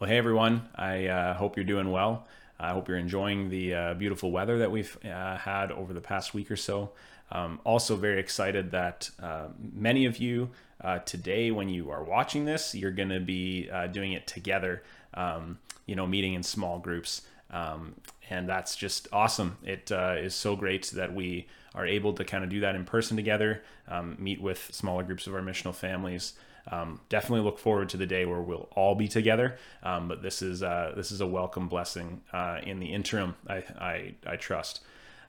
Well, hey everyone. I uh, hope you're doing well. I hope you're enjoying the uh, beautiful weather that we've uh, had over the past week or so. Um, also, very excited that uh, many of you uh, today, when you are watching this, you're going to be uh, doing it together, um, you know, meeting in small groups. Um, and that's just awesome. It is so great that we are able to kind of do that in person together, um, meet with smaller groups of our missional families. Um, definitely look forward to the day where we'll all be together. Um, but this is uh, this is a welcome blessing uh, in the interim. I I, I trust.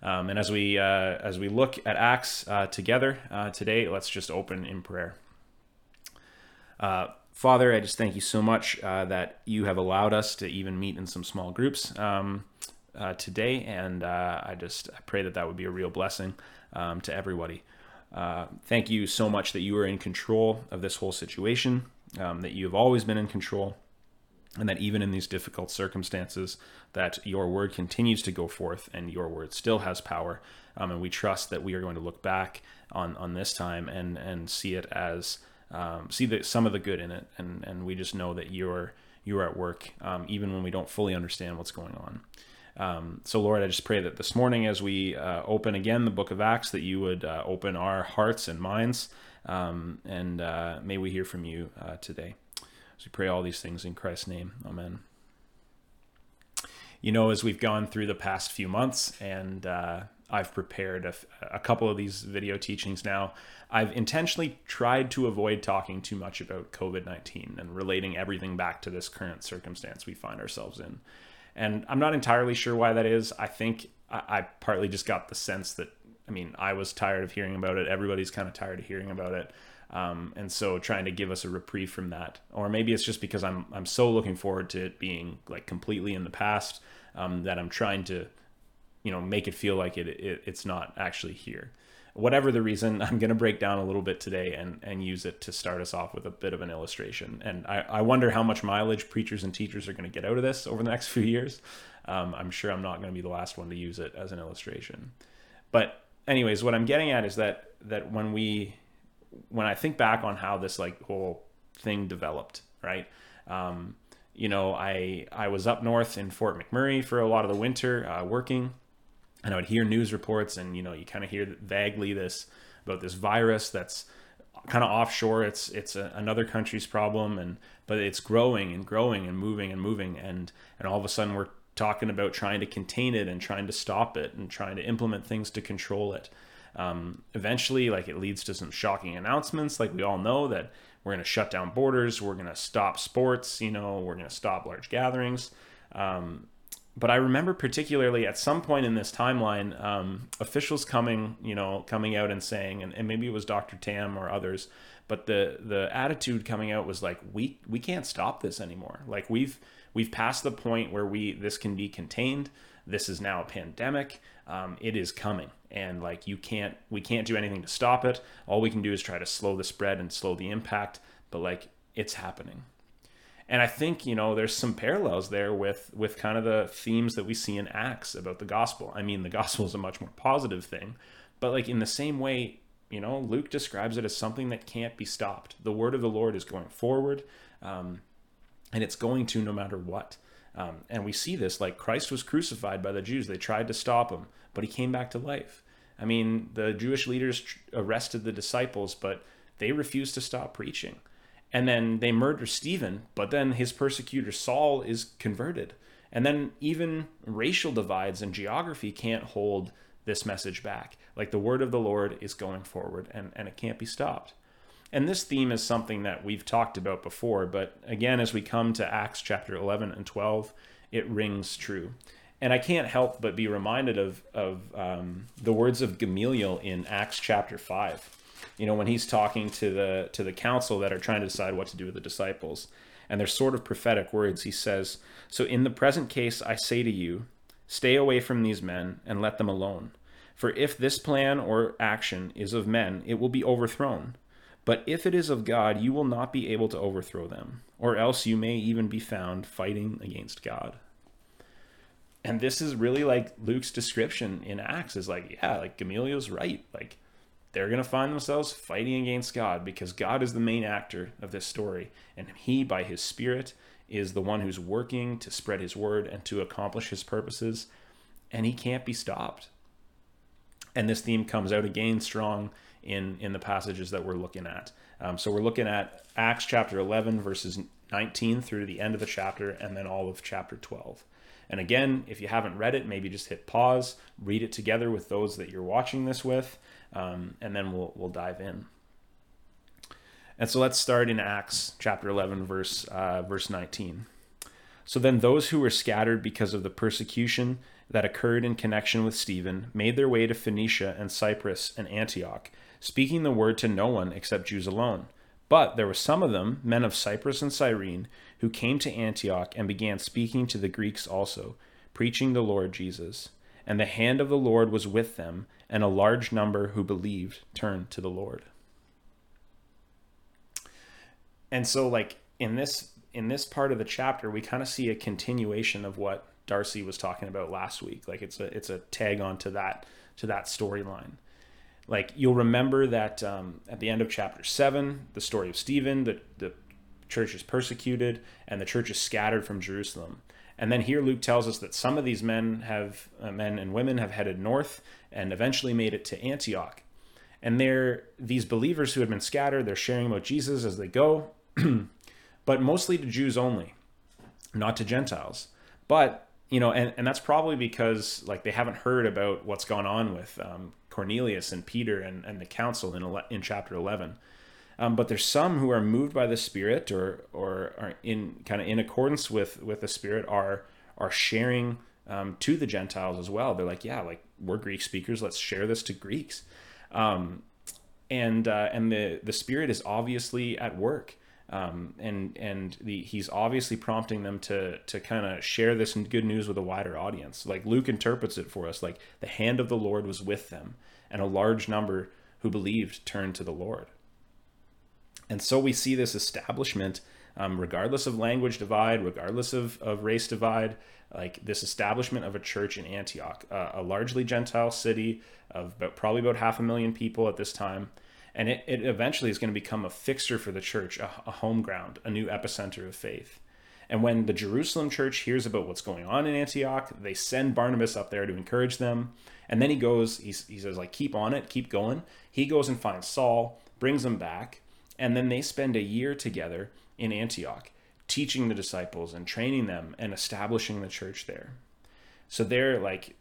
Um, and as we uh, as we look at Acts uh, together uh, today, let's just open in prayer. Uh, Father, I just thank you so much that you have allowed us to even meet in some small groups um, today, and I just pray that that would be a real blessing um, to everybody. Uh, thank you so much that you are in control of this whole situation, um, that you have always been in control, and that even in these difficult circumstances, that your word continues to go forth and your word still has power. Um, and we trust that we are going to look back on, on this time and, and see it as um, see the, some of the good in it. And, and we just know that you're, you're at work, um, even when we don't fully understand what's going on. Um, so, Lord, I just pray that this morning, as we uh, open again the book of Acts, that you would uh, open our hearts and minds, um, and uh, may we hear from you uh, today. So, we pray all these things in Christ's name. Amen. You know, as we've gone through the past few months, and uh, I've prepared a, a couple of these video teachings now, I've intentionally tried to avoid talking too much about COVID 19 and relating everything back to this current circumstance we find ourselves in. And I'm not entirely sure why that is. I think I, I partly just got the sense that, I mean, I was tired of hearing about it. Everybody's kind of tired of hearing about it. Um, and so trying to give us a reprieve from that, or maybe it's just because I'm I'm so looking forward to it being like completely in the past um, that I'm trying to, you know, make it feel like it, it it's not actually here whatever the reason, I'm going to break down a little bit today and, and use it to start us off with a bit of an illustration. And I, I wonder how much mileage preachers and teachers are going to get out of this over the next few years. Um, I'm sure I'm not going to be the last one to use it as an illustration. But anyways, what I'm getting at is that that when we when I think back on how this like whole thing developed, right? Um, you know, I I was up north in Fort McMurray for a lot of the winter uh, working and I would hear news reports, and you know, you kind of hear vaguely this about this virus that's kind of offshore. It's it's a, another country's problem, and but it's growing and growing and moving and moving, and and all of a sudden we're talking about trying to contain it and trying to stop it and trying to implement things to control it. Um, eventually, like it leads to some shocking announcements, like we all know that we're going to shut down borders, we're going to stop sports, you know, we're going to stop large gatherings. Um, but I remember particularly at some point in this timeline, um, officials coming, you know, coming out and saying, and, and maybe it was Dr. Tam or others, but the the attitude coming out was like, we we can't stop this anymore. Like we've we've passed the point where we this can be contained. This is now a pandemic. Um, it is coming, and like you can't we can't do anything to stop it. All we can do is try to slow the spread and slow the impact. But like it's happening and I think you know there's some parallels there with with kind of the themes that we see in Acts about the gospel. I mean, the gospel is a much more positive thing, but like in the same way, you know, Luke describes it as something that can't be stopped. The word of the Lord is going forward, um, and it's going to no matter what. Um, and we see this like Christ was crucified by the Jews. They tried to stop him, but he came back to life. I mean, the Jewish leaders arrested the disciples, but they refused to stop preaching and then they murder Stephen, but then his persecutor Saul is converted. And then even racial divides and geography can't hold this message back. Like the word of the Lord is going forward and, and it can't be stopped. And this theme is something that we've talked about before, but again, as we come to Acts chapter 11 and 12, it rings true. And I can't help but be reminded of, of um, the words of Gamaliel in Acts chapter 5 you know when he's talking to the to the council that are trying to decide what to do with the disciples and they're sort of prophetic words he says so in the present case i say to you stay away from these men and let them alone. For if this plan or action is of men it will be overthrown. But if it is of god you will not be able to overthrow them or else you may even be found fighting against god. And this is really like luke's description in acts is like yeah like gamaliel's right. Like they're going to find themselves fighting against God because God is the main actor of this story. And He, by His Spirit, is the one who's working to spread his word and to accomplish his purposes, and he can't be stopped. And this theme comes out again strong in, in the passages that we're looking at. Um, so we're looking at Acts chapter 11, verses 19 through the end of the chapter, and then all of chapter 12. And again, if you haven't read it, maybe just hit pause, read it together with those that you're watching this with, um, and then we'll, we'll dive in. And so let's start in Acts chapter 11, verse, uh, verse 19. So then those who were scattered because of the persecution that occurred in connection with Stephen made their way to Phoenicia and Cyprus and Antioch, speaking the word to no one except Jews alone. But there were some of them, men of Cyprus and Cyrene, who came to Antioch and began speaking to the Greeks also, preaching the Lord Jesus. And the hand of the Lord was with them, and a large number who believed turned to the Lord. And so like in this in this part of the chapter we kind of see a continuation of what darcy was talking about last week. Like it's a it's a tag on to that to that storyline like you'll remember that um, at the end of chapter 7 the story of stephen the, the church is persecuted and the church is scattered from jerusalem and then here luke tells us that some of these men have uh, men and women have headed north and eventually made it to antioch and they're these believers who had been scattered they're sharing about jesus as they go but mostly to Jews only, not to Gentiles. But you know, and, and that's probably because like they haven't heard about what's gone on with um, Cornelius and Peter and, and the council in in chapter eleven. Um, but there's some who are moved by the Spirit or or are in kind of in accordance with with the Spirit are are sharing um, to the Gentiles as well. They're like, yeah, like we're Greek speakers, let's share this to Greeks. Um, and uh, and the the Spirit is obviously at work um, and and the, he's obviously prompting them to to kind of share this good news with a wider audience. Like Luke interprets it for us, like the hand of the Lord was with them, and a large number who believed turned to the Lord. And so we see this establishment, um, regardless of language divide, regardless of, of race divide, like this establishment of a church in Antioch, uh, a largely Gentile city of about, probably about half a million people at this time and it, it eventually is going to become a fixture for the church, a, a home ground, a new epicenter of faith. And when the Jerusalem church hears about what's going on in Antioch, they send Barnabas up there to encourage them. And then he goes, he, he says, like, keep on it, keep going. He goes and finds Saul, brings him back, and then they spend a year together in Antioch, teaching the disciples and training them and establishing the church there. So they're like,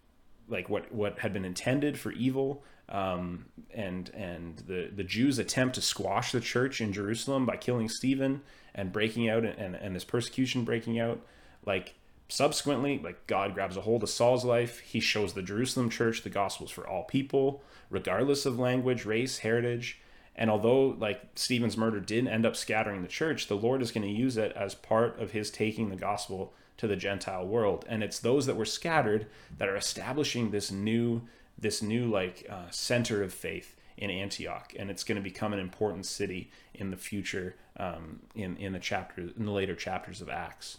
like what what had been intended for evil um, and and the the Jews attempt to squash the church in Jerusalem by killing Stephen and breaking out and, and this persecution breaking out. Like subsequently like God grabs a hold of Saul's life. He shows the Jerusalem church the gospels for all people regardless of language race heritage. And although like Stephen's murder did end up scattering the church the Lord is going to use it as part of his taking the gospel to the Gentile world. And it's those that were scattered that are establishing this new this new like uh, center of faith in Antioch, and it's going to become an important city in the future um, in in the chapter in the later chapters of Acts.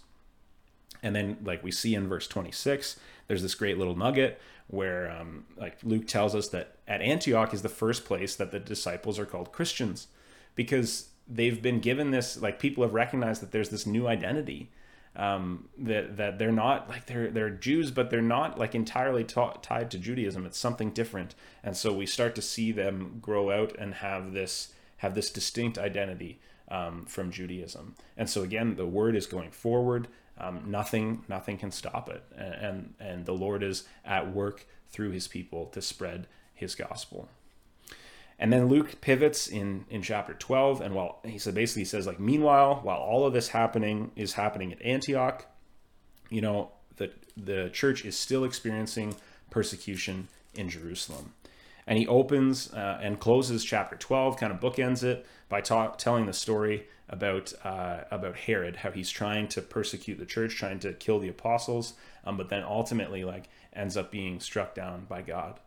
And then, like we see in verse 26, there's this great little nugget where, um, like Luke tells us that at Antioch is the first place that the disciples are called Christians, because they've been given this like people have recognized that there's this new identity um, that that they're not like they're they're Jews, but they're not like entirely tied to Judaism. It's something different, and so we start to see them grow out and have this have this distinct identity um, from Judaism. And so again, the word is going forward. Um, nothing nothing can stop it, and and the Lord is at work through His people to spread His gospel. And then Luke pivots in in chapter 12 and while he said basically says like meanwhile while all of this happening is happening at Antioch, you know, the the church is still experiencing persecution in Jerusalem. And he opens uh, and closes chapter 12, kind of bookends it by ta- telling the story about uh, about Herod, how he's trying to persecute the church, trying to kill the apostles, um, but then ultimately like ends up being struck down by God.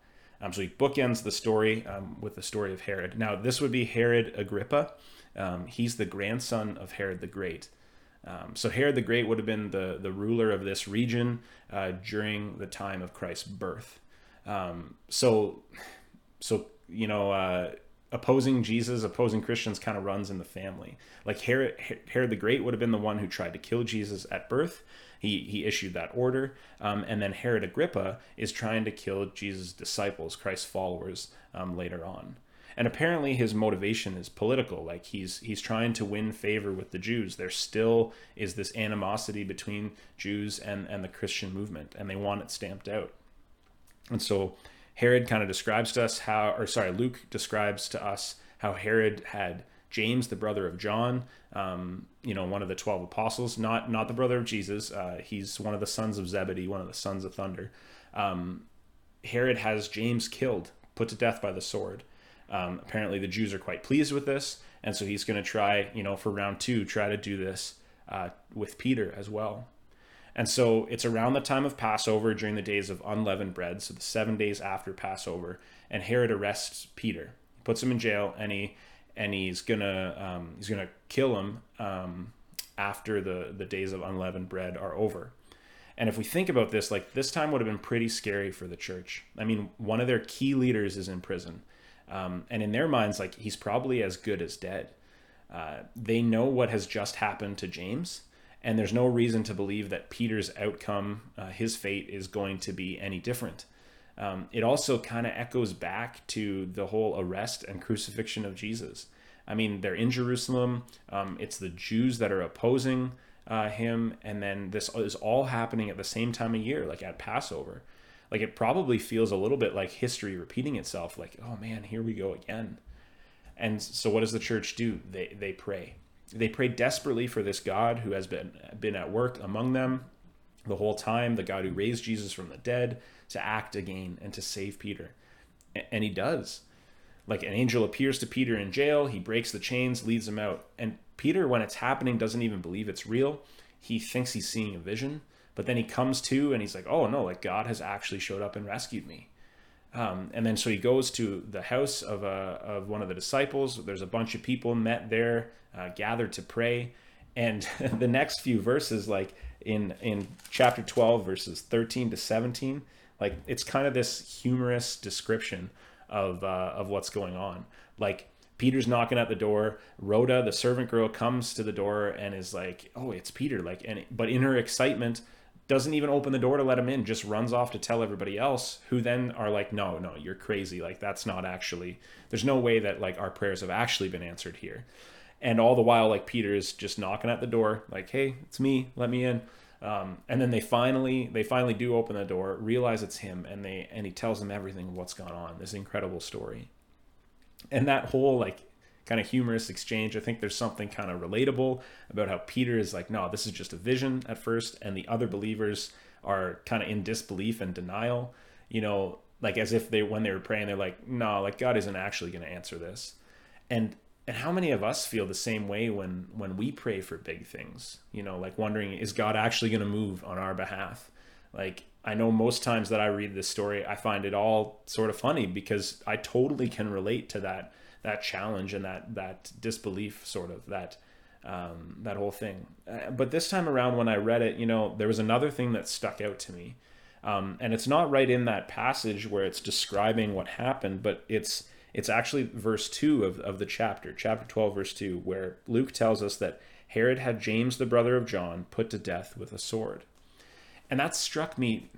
Um, so he bookends the story um, with the story of Herod. Now, this would be Herod Agrippa. Um, he's the grandson of Herod the Great. Um, so Herod the Great would have been the, the ruler of this region uh, during the time of Christ's birth. Um, so, so you know, uh, opposing Jesus, opposing Christians kind of runs in the family. Like Herod, Herod the Great would have been the one who tried to kill Jesus at birth. He, he issued that order. Um, and then Herod Agrippa is trying to kill Jesus' disciples, Christ's followers, um, later on. And apparently his motivation is political. Like he's he's trying to win favor with the Jews. There still is this animosity between Jews and, and the Christian movement, and they want it stamped out. And so Herod kind of describes to us how, or sorry, Luke describes to us how Herod had James, the brother of John, um, you know, one of the twelve apostles, not not the brother of Jesus. Uh, he's one of the sons of Zebedee, one of the sons of thunder. Um, Herod has James killed, put to death by the sword. Um, apparently, the Jews are quite pleased with this, and so he's going to try, you know, for round two, try to do this uh, with Peter as well. And so it's around the time of Passover during the days of unleavened bread, so the seven days after Passover, and Herod arrests Peter, puts him in jail, and he and he's gonna um, he's gonna kill him um, after the the days of unleavened bread are over. And if we think about this, like this time would have been pretty scary for the church. I mean, one of their key leaders is in prison, um, and in their minds, like he's probably as good as dead. Uh, they know what has just happened to James and there's no reason to believe that Peter's outcome, uh, his fate, is going to be any different. Um, it also kind of echoes back to the whole arrest and crucifixion of Jesus. I mean, they're in Jerusalem. Um, it's the Jews that are opposing uh, him, and then this is all happening at the same time of year, like at Passover. Like it probably feels a little bit like history repeating itself. Like, oh man, here we go again. And so, what does the church do? They they pray they pray desperately for this God who has been been at work among them the whole time, the God who raised Jesus from the dead, to act again and to save Peter. And he does. Like an angel appears to Peter in jail, he breaks the chains, leads him out. And Peter, when it's happening, doesn't even believe it's real. He thinks he's seeing a vision, but then he comes to and he's like, oh no, like God has actually showed up and rescued me. Um, and then so he goes to the house of, a, of one of the disciples. There's a bunch of people met there, uh, gathered to pray. And the next few verses, like in, in chapter 12, verses 13 to 17, like it's kind of this humorous description of, uh, of what's going on. Like Peter's knocking at the door. Rhoda, the servant girl, comes to the door and is like, "Oh, it's Peter!" Like, and but in her excitement, doesn't even open the door to let him in, just runs off to tell everybody else, who then are like, no, no, you're crazy. Like, that's not actually, there's no way that like our prayers have actually been answered here. And all the while, like, Peter is just knocking at the door, like, hey, it's me, let me in. Um, and then they finally, they finally do open the door, realize it's him, and they, and he tells them everything what's gone on, this incredible story. And that whole, like, kind of humorous exchange. I think there's something kind of relatable about how Peter is like, no, this is just a vision at first, and the other believers are kind of in disbelief and denial, you know, like as if they when they were praying, they're like, no, like God isn't actually going to answer this. And and how many of us feel the same way when when we pray for big things? You know like wondering is god actually going to move on our behalf? Like i know most times that i read this story i find it all sort of funny because i totally can relate to that that challenge and that that disbelief sort of that um, that whole thing. Uh, but this time around, when I read it, you know, there was another thing that stuck out to me, um, and it's not right in that passage where it's describing what happened, but it's it's actually verse two of of the chapter, chapter twelve, verse two, where Luke tells us that Herod had James, the brother of John, put to death with a sword, and that struck me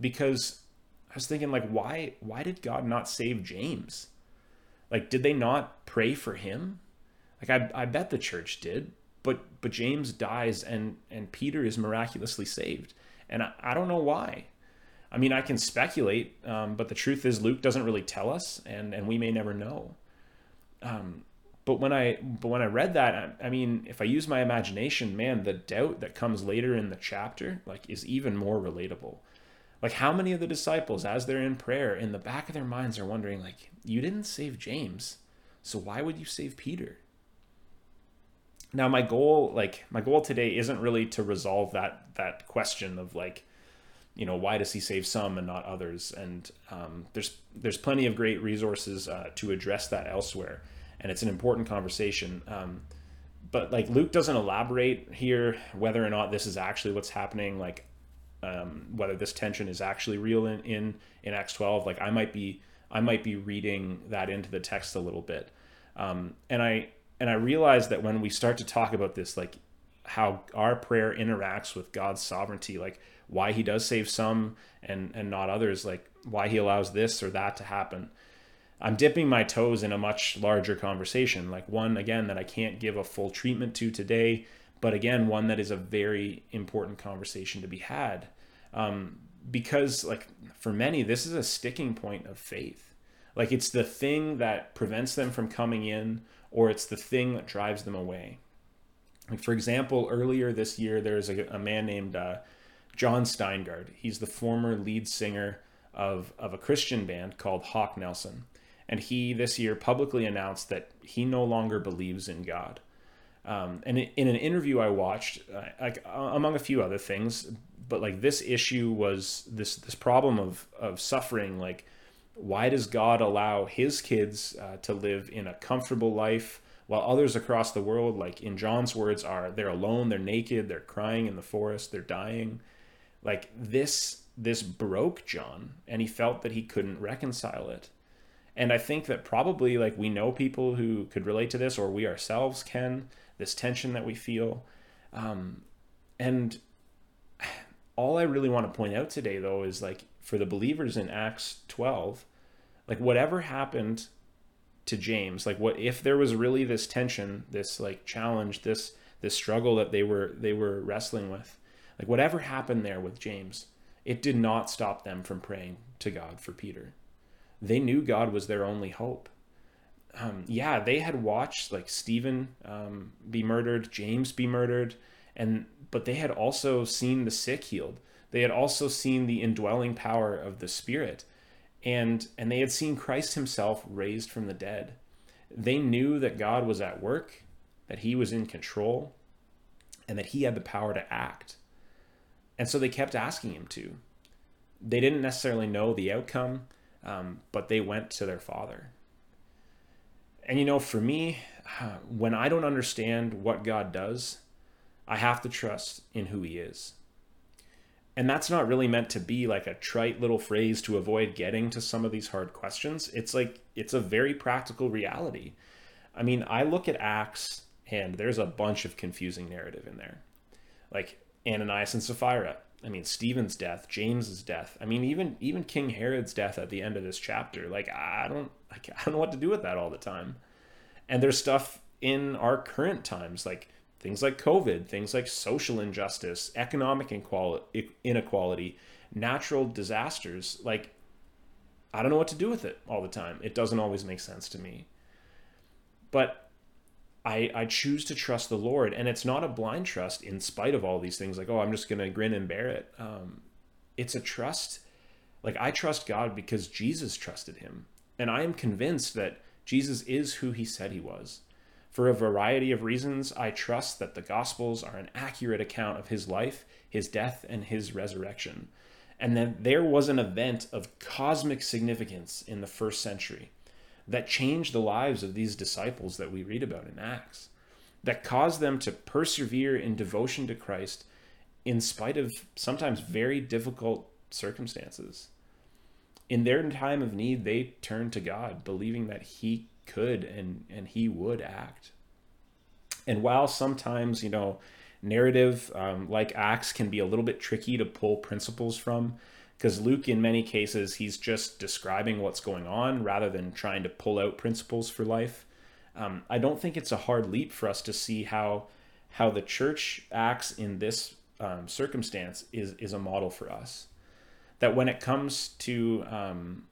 because I was thinking like, why why did God not save James? Like, did they not pray for him? Like, I, I bet the church did, but but James dies and and Peter is miraculously saved, and I, I don't know why. I mean, I can speculate, um, but the truth is Luke doesn't really tell us, and and we may never know. Um, but when I but when I read that, I, I mean, if I use my imagination, man, the doubt that comes later in the chapter like is even more relatable. Like how many of the disciples, as they're in prayer, in the back of their minds are wondering, like, you didn't save James, so why would you save Peter? Now my goal, like my goal today isn't really to resolve that that question of like, you know, why does he save some and not others? And um, there's there's plenty of great resources uh, to address that elsewhere, and it's an important conversation. Um, but like Luke doesn't elaborate here whether or not this is actually what's happening. Like um, whether this tension is actually real in, in in Acts 12. Like I might be I might be reading that into the text a little bit. Um, and I and I realize that when we start to talk about this, like how our prayer interacts with God's sovereignty, like why He does save some and and not others, like why He allows this or that to happen. I'm dipping my toes in a much larger conversation, like one again that I can't give a full treatment to today, but again one that is a very important conversation to be had, um, because like for many this is a sticking point of faith, like it's the thing that prevents them from coming in, or it's the thing that drives them away. Like for example, earlier this year there's a, a man named uh, Jon Steingard. He's the former lead singer of of a Christian band called Hawk Nelson and he this year publicly announced that he no longer believes in God. Um, and in an interview I watched, uh, like among a few other things, but like this issue was this this problem of of suffering. Like, why does God allow His kids uh, to live in a comfortable life while others across the world, like in Jon's words, are they're alone, they're naked, they're crying in the forest, they're dying. Like this this broke Jon and he felt that he couldn't reconcile it. And i think that probably like we know people who could relate to this or we ourselves can this tension that we feel. Um, and all i really want to point out today though is like for the believers in acts 12 like whatever happened to james like what if there was really this tension this like challenge this this struggle that they were they were wrestling with like whatever happened there with james it did not stop them from praying to god for peter they knew God was their only hope. Um, yeah, they had watched like Stephen um, be murdered, James be murdered, and but they had also seen the sick healed. They had also seen the indwelling power of the Spirit, and and they had seen Christ Himself raised from the dead. They knew that God was at work, that He was in control, and that He had the power to act. And so they kept asking Him to. They didn't necessarily know the outcome um, but they went to their father. And you know, for me, when I don't understand what God does, I have to trust in who He is. And that's not really meant to be like a trite little phrase to avoid getting to some of these hard questions. It's like, it's a very practical reality. I mean, I look at Acts and there's a bunch of confusing narrative in there. Like Ananias and Sapphira, I mean, Stephen's death, James's death. I mean, even even King Herod's death at the end of this chapter. Like, I don't, I don't know what to do with that all the time. And there's stuff in our current times, like things like COVID, things like social injustice, economic inequality, natural disasters. Like, I don't know what to do with it all the time. It doesn't always make sense to me. But I, I choose to trust the Lord. And it's not a blind trust in spite of all these things, like, oh, I'm just going to grin and bear it. Um, it's a trust. Like, I trust God because Jesus trusted him. And I am convinced that Jesus is who he said he was. For a variety of reasons, I trust that the Gospels are an accurate account of his life, his death, and his resurrection. And that there was an event of cosmic significance in the first century that changed the lives of these disciples that we read about in Acts, that caused them to persevere in devotion to Christ in spite of sometimes very difficult circumstances. In their time of need, they turned to God, believing that He could and, and He would act. And while sometimes, you know, narrative um, like Acts can be a little bit tricky to pull principles from, because Luke, in many cases, he's just describing what's going on rather than trying to pull out principles for life. Um, I don't think it's a hard leap for us to see how how the church acts in this um, circumstance is is a model for us. That when it comes to um,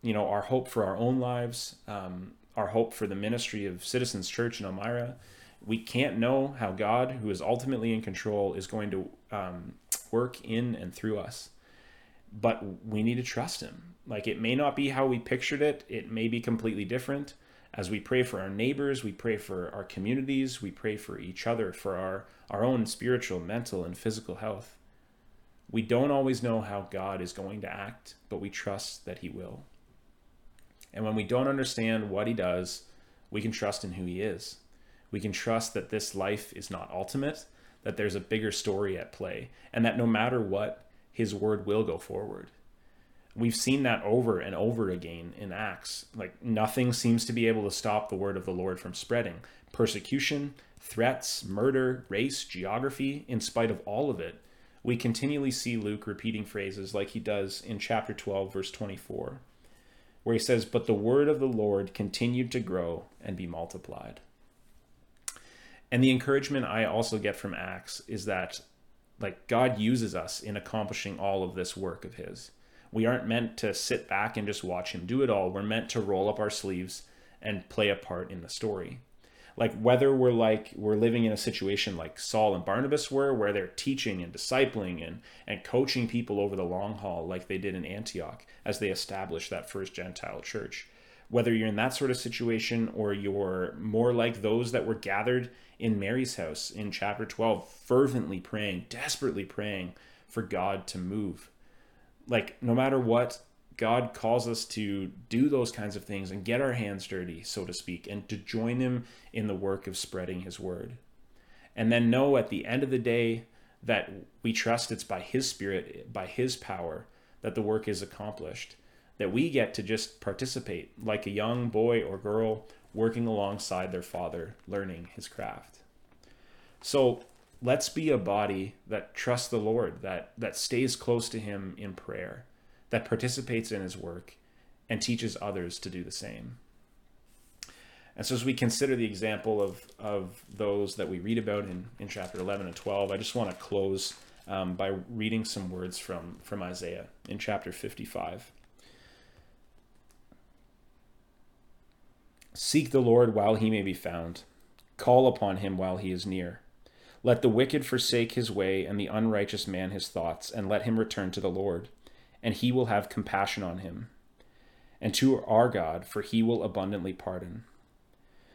you know our hope for our own lives, um, our hope for the ministry of Citizens Church in Elmira, we can't know how God, who is ultimately in control, is going to um, work in and through us but we need to trust him. Like it may not be how we pictured it, it may be completely different. As we pray for our neighbors, we pray for our communities, we pray for each other, for our, our own spiritual, mental, and physical health. We don't always know how God is going to act, but we trust that He will. And when we don't understand what He does, we can trust in who He is. We can trust that this life is not ultimate, that there's a bigger story at play, and that no matter what, his word will go forward. we've seen that over and over again in Acts. Like nothing seems to be able to stop the word of the Lord from spreading. Persecution, threats, murder, race, geography, in spite of all of it, we continually see Luke repeating phrases like he does in chapter 12, verse 24, where he says, But the word of the Lord continued to grow and be multiplied. And the encouragement I also get from Acts is that like God uses us in accomplishing all of this work of his. We aren't meant to sit back and just watch him do it all. We're meant to roll up our sleeves and play a part in the story. Like whether we're like we're living in a situation like Saul and Barnabas were, where they're teaching and discipling and and coaching people over the long haul, like they did in Antioch as they established that first Gentile church. Whether you're in that sort of situation or you're more like those that were gathered in Mary's house in chapter 12, fervently praying, desperately praying for God to move like no matter what God calls us to do those kinds of things and get our hands dirty, so to speak, and to join Him in the work of spreading His word. And then know at the end of the day that we trust it's by His Spirit, by His power, that the work is accomplished. That we get to just participate like a young boy or girl working alongside their father, learning his craft. So let's be a body that trusts the Lord, that that stays close to him in prayer, that participates in his work and teaches others to do the same. And so as we consider the example of, of those that we read about in, in chapter 11 and 12, I just want to close um, by reading some words from, from Isaiah in chapter 55. Seek the Lord while he may be found. Call upon him while he is near. Let the wicked forsake his way, and the unrighteous man his thoughts, and let him return to the Lord, and he will have compassion on him, and to our God, for he will abundantly pardon.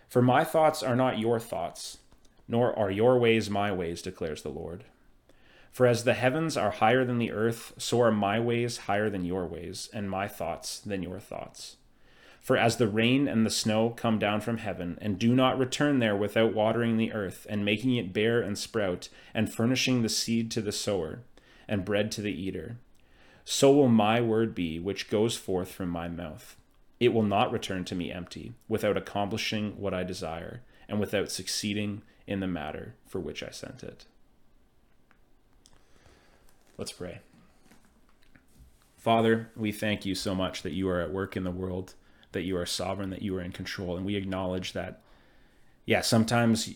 For my thoughts are not your thoughts, nor are your ways my ways, declares the Lord. For as the heavens are higher than the earth, so are my ways higher than your ways, and my thoughts than your thoughts. For as the rain and the snow come down from heaven, and do not return there without watering the earth, and making it bear and sprout, and furnishing the seed to the sower, and bread to the eater, so will my word be which goes forth from my mouth. It will not return to me empty, without accomplishing what I desire, and without succeeding in the matter for which I sent it. Let's pray. Father, we thank you so much that you are at work in the world that you are sovereign, that you are in control. And we acknowledge that, yeah, sometimes,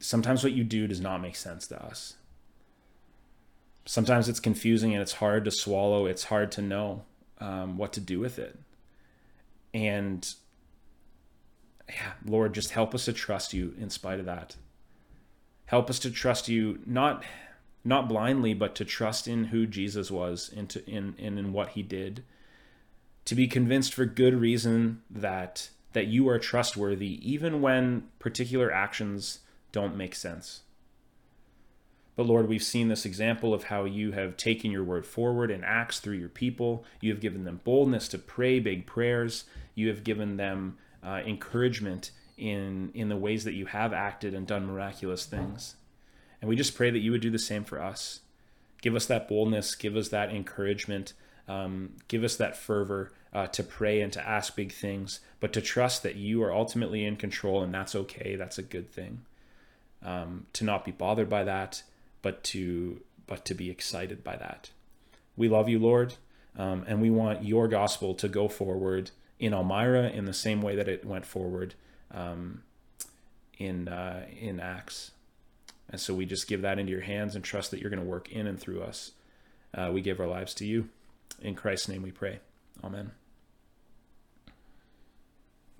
sometimes what you do does not make sense to us. Sometimes it's confusing and it's hard to swallow. It's hard to know um, what to do with it. And yeah, Lord, just help us to trust you in spite of that. Help us to trust you not not blindly, but to trust in who Jesus was, into in, in in what he did to be convinced for good reason that that you are trustworthy even when particular actions don't make sense. But Lord, we've seen this example of how you have taken your word forward in acts through your people. You have given them boldness to pray big prayers. You have given them uh, encouragement in in the ways that you have acted and done miraculous things. And we just pray that you would do the same for us. Give us that boldness. Give us that encouragement. Um, give us that fervor uh, to pray and to ask big things, but to trust that you are ultimately in control and that's okay. That's a good thing. Um, to not be bothered by that, but to but to be excited by that. We love you, Lord, um, and we want your gospel to go forward in Elmira in the same way that it went forward um, in uh, in Acts. And so we just give that into your hands and trust that you're going to work in and through us. Uh, we give our lives to you. In Christ's name we pray. Amen.